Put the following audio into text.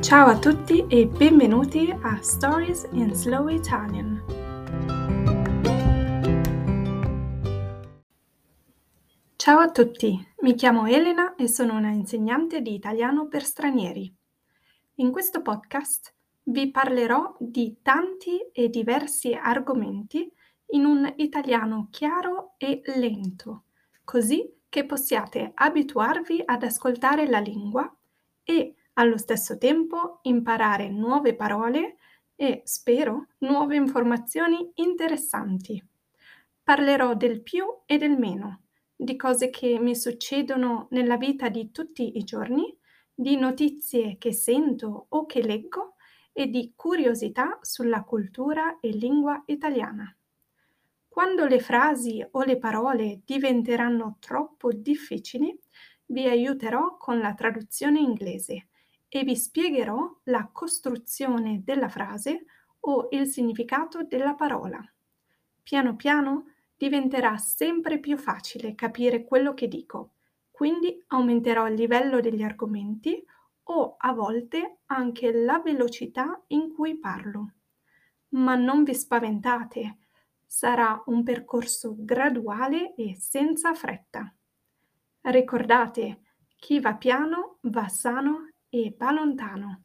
Ciao a tutti e benvenuti a Stories in Slow Italian. Ciao a tutti, mi chiamo Elena e sono una insegnante di italiano per stranieri. In questo podcast vi parlerò di tanti e diversi argomenti in un italiano chiaro e lento, così che possiate abituarvi ad ascoltare la lingua e allo stesso tempo imparare nuove parole e, spero, nuove informazioni interessanti. Parlerò del più e del meno, di cose che mi succedono nella vita di tutti i giorni, di notizie che sento o che leggo e di curiosità sulla cultura e lingua italiana. Quando le frasi o le parole diventeranno troppo difficili, vi aiuterò con la traduzione inglese e vi spiegherò la costruzione della frase o il significato della parola. Piano piano diventerà sempre più facile capire quello che dico, quindi aumenterò il livello degli argomenti o a volte anche la velocità in cui parlo. Ma non vi spaventate, sarà un percorso graduale e senza fretta. Ricordate, chi va piano va sano e va lontano.